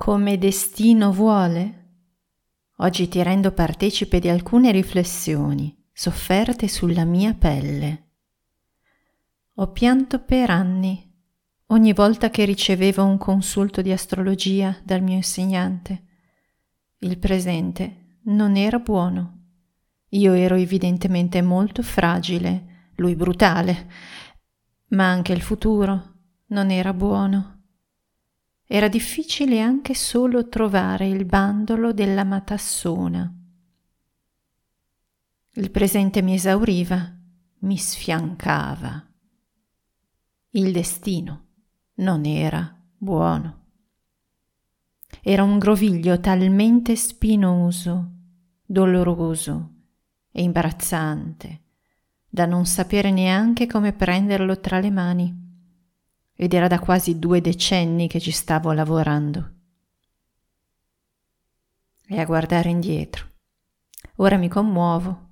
come destino vuole? Oggi ti rendo partecipe di alcune riflessioni sofferte sulla mia pelle. Ho pianto per anni ogni volta che ricevevo un consulto di astrologia dal mio insegnante. Il presente non era buono. Io ero evidentemente molto fragile, lui brutale, ma anche il futuro non era buono. Era difficile anche solo trovare il bandolo della matassona. Il presente mi esauriva, mi sfiancava. Il destino non era buono. Era un groviglio talmente spinoso, doloroso e imbarazzante da non sapere neanche come prenderlo tra le mani. Ed era da quasi due decenni che ci stavo lavorando. E a guardare indietro. Ora mi commuovo.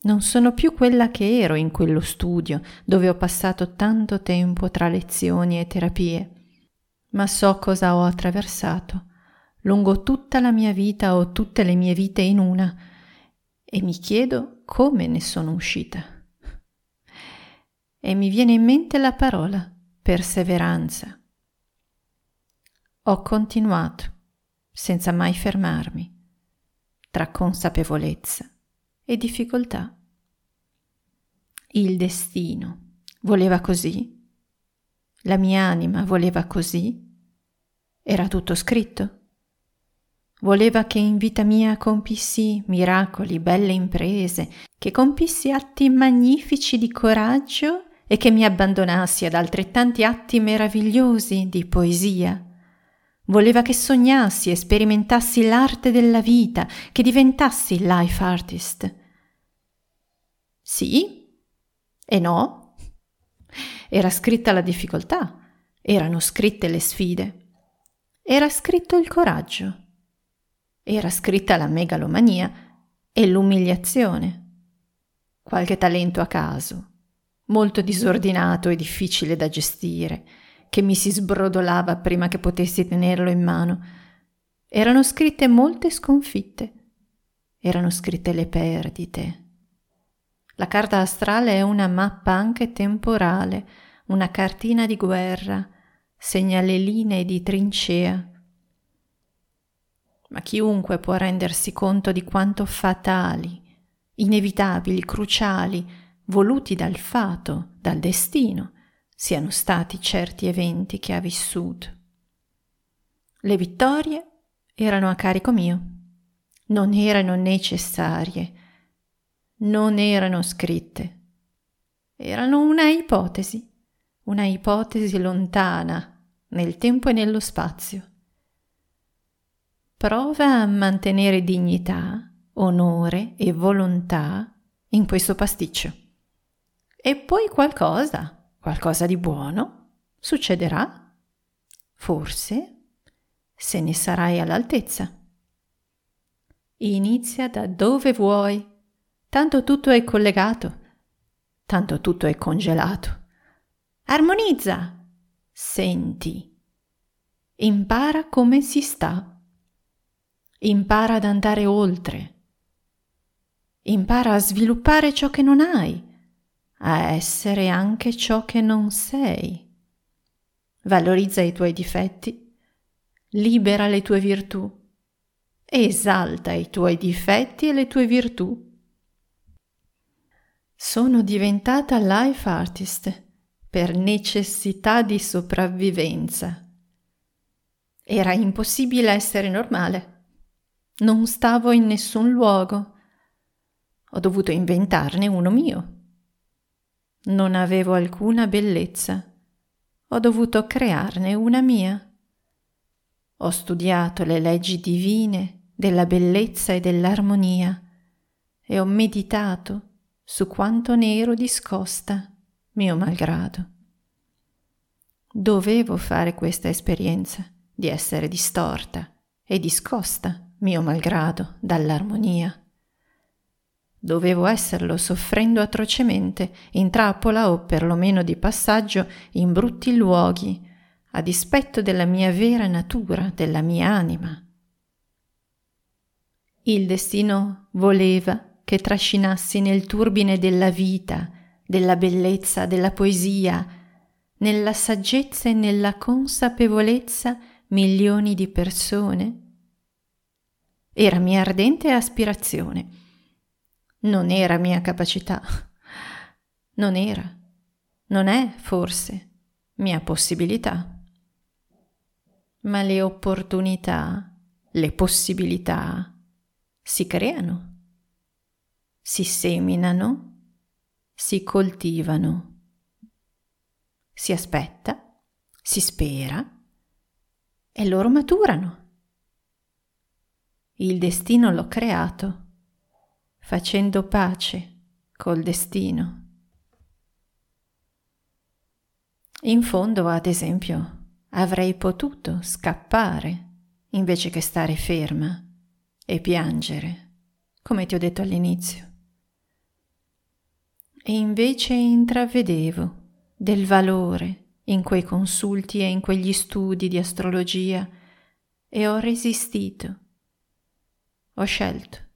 Non sono più quella che ero in quello studio dove ho passato tanto tempo tra lezioni e terapie ma so cosa ho attraversato lungo tutta la mia vita o tutte le mie vite in una e mi chiedo come ne sono uscita. E mi viene in mente la parola perseveranza. Ho continuato senza mai fermarmi, tra consapevolezza e difficoltà. Il destino voleva così la mia anima voleva così? Era tutto scritto. Voleva che in vita mia compissi miracoli, belle imprese, che compissi atti magnifici di coraggio e che mi abbandonassi ad altrettanti atti meravigliosi di poesia. Voleva che sognassi e sperimentassi l'arte della vita, che diventassi life artist. Sì? E no? Era scritta la difficoltà, erano scritte le sfide, era scritto il coraggio, era scritta la megalomania e l'umiliazione, qualche talento a caso, molto disordinato e difficile da gestire, che mi si sbrodolava prima che potessi tenerlo in mano. Erano scritte molte sconfitte, erano scritte le perdite, la carta astrale è una mappa anche temporale, una cartina di guerra, segna le linee di trincea. Ma chiunque può rendersi conto di quanto fatali, inevitabili, cruciali, voluti dal fato, dal destino, siano stati certi eventi che ha vissuto. Le vittorie erano a carico mio, non erano necessarie, non erano scritte. Erano una ipotesi, una ipotesi lontana nel tempo e nello spazio. Prova a mantenere dignità, onore e volontà in questo pasticcio. E poi qualcosa, qualcosa di buono, succederà. Forse, se ne sarai all'altezza. Inizia da dove vuoi. Tanto tutto è collegato, tanto tutto è congelato. Armonizza, senti, impara come si sta, impara ad andare oltre, impara a sviluppare ciò che non hai, a essere anche ciò che non sei. Valorizza i tuoi difetti, libera le tue virtù, esalta i tuoi difetti e le tue virtù sono diventata life artist per necessità di sopravvivenza. Era impossibile essere normale. Non stavo in nessun luogo. Ho dovuto inventarne uno mio. Non avevo alcuna bellezza. Ho dovuto crearne una mia. Ho studiato le leggi divine della bellezza e dell'armonia e ho meditato su quanto ne ero discosta, mio malgrado. Dovevo fare questa esperienza di essere distorta e discosta, mio malgrado, dall'armonia. Dovevo esserlo soffrendo atrocemente, in trappola o perlomeno di passaggio in brutti luoghi, a dispetto della mia vera natura, della mia anima. Il destino voleva che trascinassi nel turbine della vita, della bellezza, della poesia, nella saggezza e nella consapevolezza milioni di persone? Era mia ardente aspirazione. Non era mia capacità. Non era. Non è, forse, mia possibilità. Ma le opportunità, le possibilità si creano, si seminano, si coltivano, si aspetta, si spera e loro maturano. Il destino l'ho creato, facendo pace col destino. In fondo, ad esempio, avrei potuto scappare invece che stare ferma e piangere, come ti ho detto all'inizio. E invece intravedevo del valore in quei consulti e in quegli studi di astrologia e ho resistito. Ho scelto.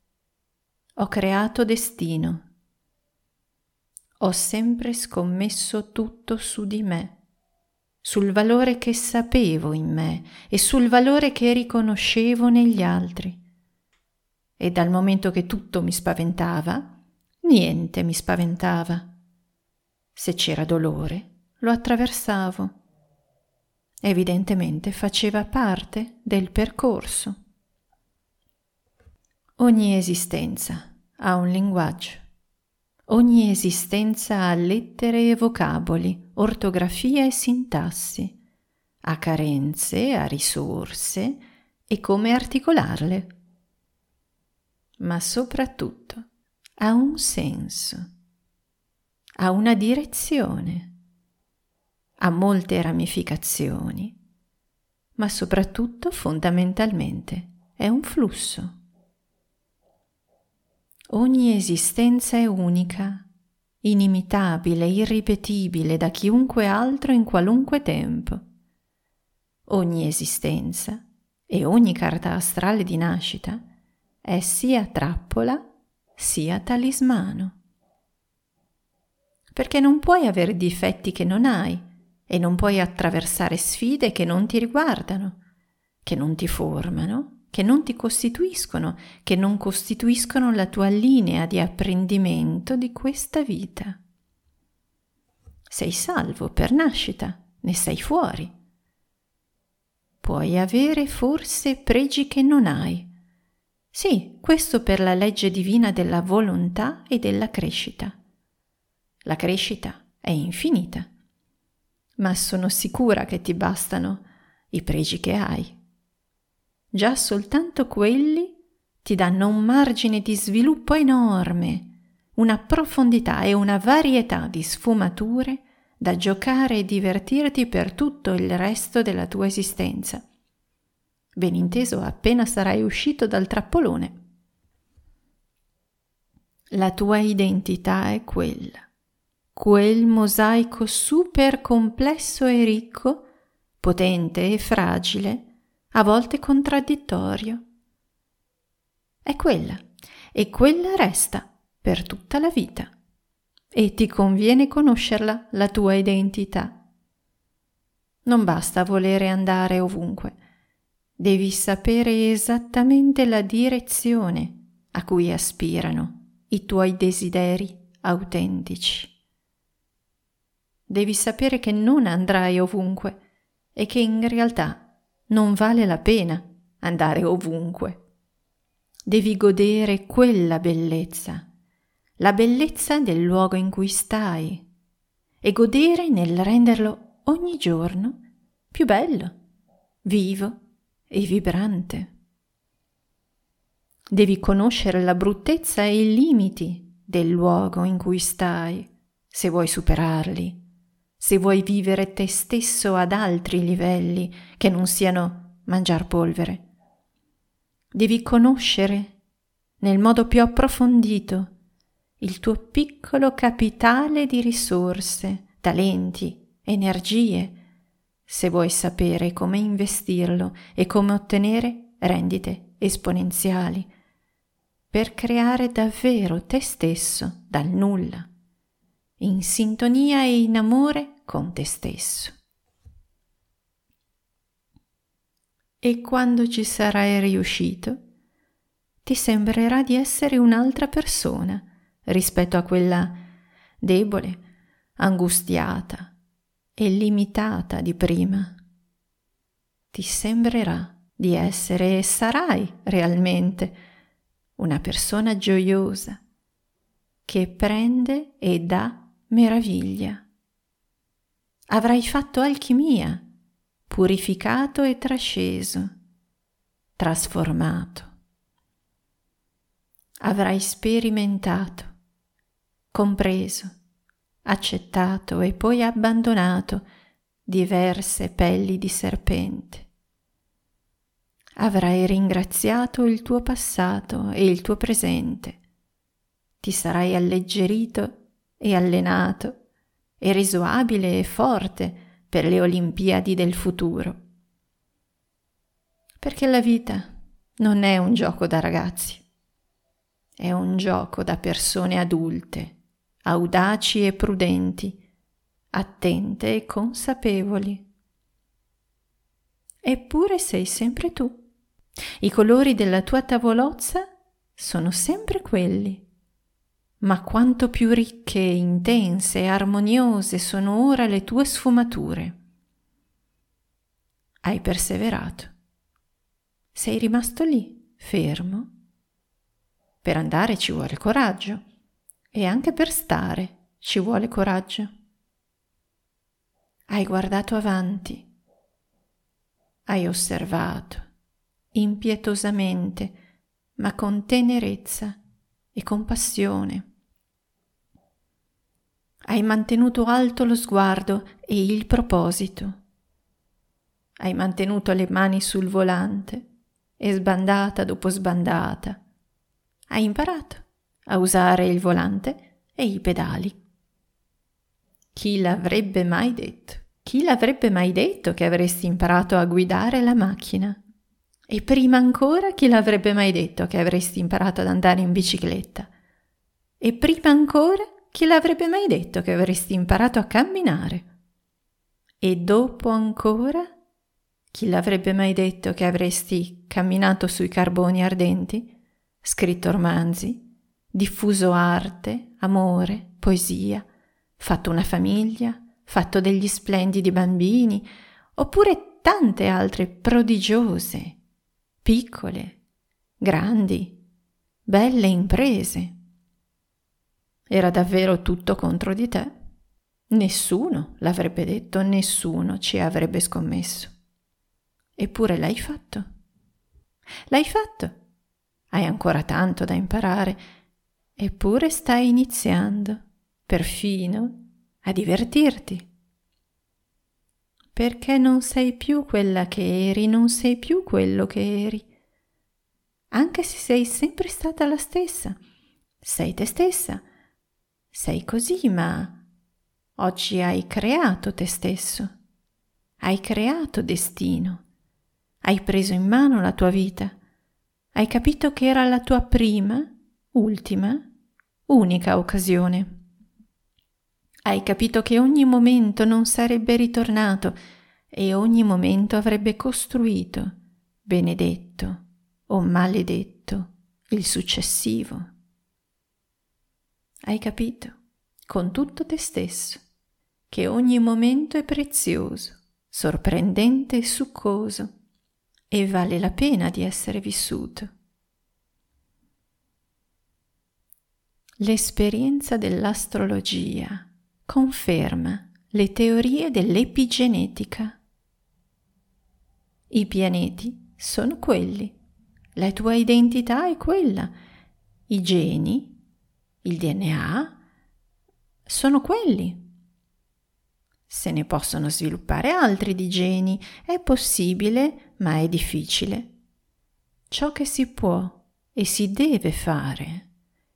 Ho creato destino. Ho sempre scommesso tutto su di me, sul valore che sapevo in me e sul valore che riconoscevo negli altri. E dal momento che tutto mi spaventava, niente mi spaventava. Se c'era dolore, lo attraversavo. Evidentemente faceva parte del percorso. Ogni esistenza ha un linguaggio. Ogni esistenza ha lettere e vocaboli, ortografia e sintassi, ha carenze, ha risorse e come articolarle. Ma soprattutto ha un senso, ha una direzione ha molte ramificazioni, ma soprattutto fondamentalmente è un flusso. Ogni esistenza è unica, inimitabile, irripetibile da chiunque altro in qualunque tempo. Ogni esistenza e ogni carta astrale di nascita è sia trappola sia talismano. Perché non puoi avere difetti che non hai, e non puoi attraversare sfide che non ti riguardano, che non ti formano, che non ti costituiscono, che non costituiscono la tua linea di apprendimento di questa vita. Sei salvo per nascita, ne sei fuori. Puoi avere forse pregi che non hai. Sì, questo per la legge divina della volontà e della crescita. La crescita è infinita ma sono sicura che ti bastano i pregi che hai. Già soltanto quelli ti danno un margine di sviluppo enorme, una profondità e una varietà di sfumature da giocare e divertirti per tutto il resto della tua esistenza. Ben inteso appena sarai uscito dal trappolone. La tua identità è quella quel mosaico super complesso e ricco, potente e fragile, a volte contraddittorio. È quella, e quella resta per tutta la vita. E ti conviene conoscerla, la tua identità. Non basta volere andare ovunque, devi sapere esattamente la direzione a cui aspirano i tuoi desideri autentici devi sapere che non andrai ovunque e che in realtà non vale la pena andare ovunque. Devi godere quella bellezza, la bellezza del luogo in cui stai, e godere nel renderlo ogni giorno più bello, vivo e vibrante. Devi conoscere la bruttezza e i limiti del luogo in cui stai, se vuoi superarli se vuoi vivere te stesso ad altri livelli che non siano mangiar polvere. Devi conoscere nel modo più approfondito il tuo piccolo capitale di risorse, talenti, energie, Se vuoi sapere come investirlo e come ottenere rendite esponenziali per creare davvero te stesso dal nulla, in sintonia e in amore con te stesso. E quando ci sarai riuscito, ti sembrerà di essere un'altra persona rispetto a quella debole, angustiata, e limitata di prima. Ti sembrerà di essere e sarai realmente una persona gioiosa che prende e dà meraviglia. Avrai fatto alchimia, purificato e trasceso, trasformato. Avrai sperimentato, compreso, accettato e poi abbandonato diverse pelli di serpente. Avrai ringraziato il tuo passato e il tuo presente. Ti sarai alleggerito e allenato e reso abile e forte per le Olimpiadi del futuro. Perché la vita non è un gioco da ragazzi, è un gioco da persone adulte audaci e prudenti, attente e consapevoli. Eppure sei sempre tu. I colori della tua tavolozza sono sempre quelli. Ma quanto più ricche, intense e armoniose sono ora le tue sfumature. Hai perseverato. Sei rimasto lì, fermo. Per andare ci vuole coraggio e anche per stare ci vuole coraggio. Hai guardato avanti, hai osservato impietosamente, ma con tenerezza e compassione. Hai mantenuto alto lo sguardo e il proposito. Hai mantenuto le mani sul volante e sbandata dopo sbandata. Hai imparato a usare il volante e i pedali. Chi l'avrebbe mai detto? Chi l'avrebbe mai detto che avresti imparato a guidare la macchina? E prima ancora chi l'avrebbe mai detto che avresti imparato ad andare in bicicletta? E prima ancora chi l'avrebbe mai detto che avresti imparato a camminare? E dopo ancora chi l'avrebbe mai detto che avresti camminato sui carboni ardenti, scritto romanzi, diffuso arte, amore, poesia, fatto una famiglia, fatto degli splendidi bambini, oppure tante altre prodigiose, piccole, grandi, belle imprese. Era davvero tutto contro di te? Nessuno l'avrebbe detto, nessuno ci avrebbe scommesso. Eppure l'hai fatto. L'hai fatto. Hai ancora tanto da imparare Eppure stai iniziando, perfino, a divertirti. Perché non sei più quella che eri, non sei più quello che eri. Anche se sei sempre stata la stessa, sei te stessa, sei così, ma oggi hai creato te stesso, hai creato destino, hai preso in mano la tua vita, hai capito che era la tua prima ultima, unica occasione. Hai capito che ogni momento non sarebbe ritornato e ogni momento avrebbe costruito, benedetto o maledetto, il successivo. Hai capito, con tutto te stesso, che ogni momento è prezioso, sorprendente e succoso e vale la pena di essere vissuto. L'esperienza dell'astrologia conferma le teorie dell'epigenetica. I pianeti sono quelli, la tua identità è quella, i geni, il DNA sono quelli. Se ne possono sviluppare altri di geni, è possibile, ma è difficile. Ciò che si può e si deve fare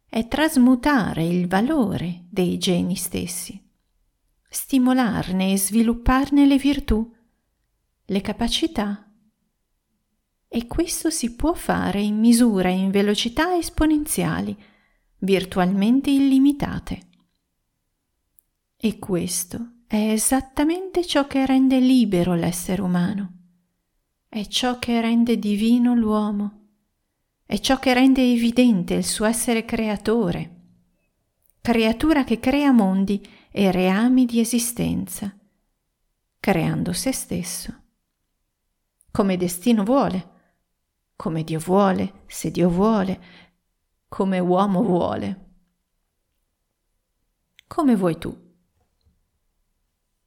è trasmutare il valore dei geni stessi, stimolarne e svilupparne le virtù, le capacità. E questo si può fare in misura e in velocità esponenziali, virtualmente illimitate. E questo è esattamente ciò che rende libero l'essere umano, è ciò che rende divino l'uomo, è ciò che rende evidente il suo essere creatore, creatura che crea mondi e reami di esistenza, creando se stesso, come destino vuole, come Dio vuole, se Dio vuole, come uomo vuole. Come vuoi tu.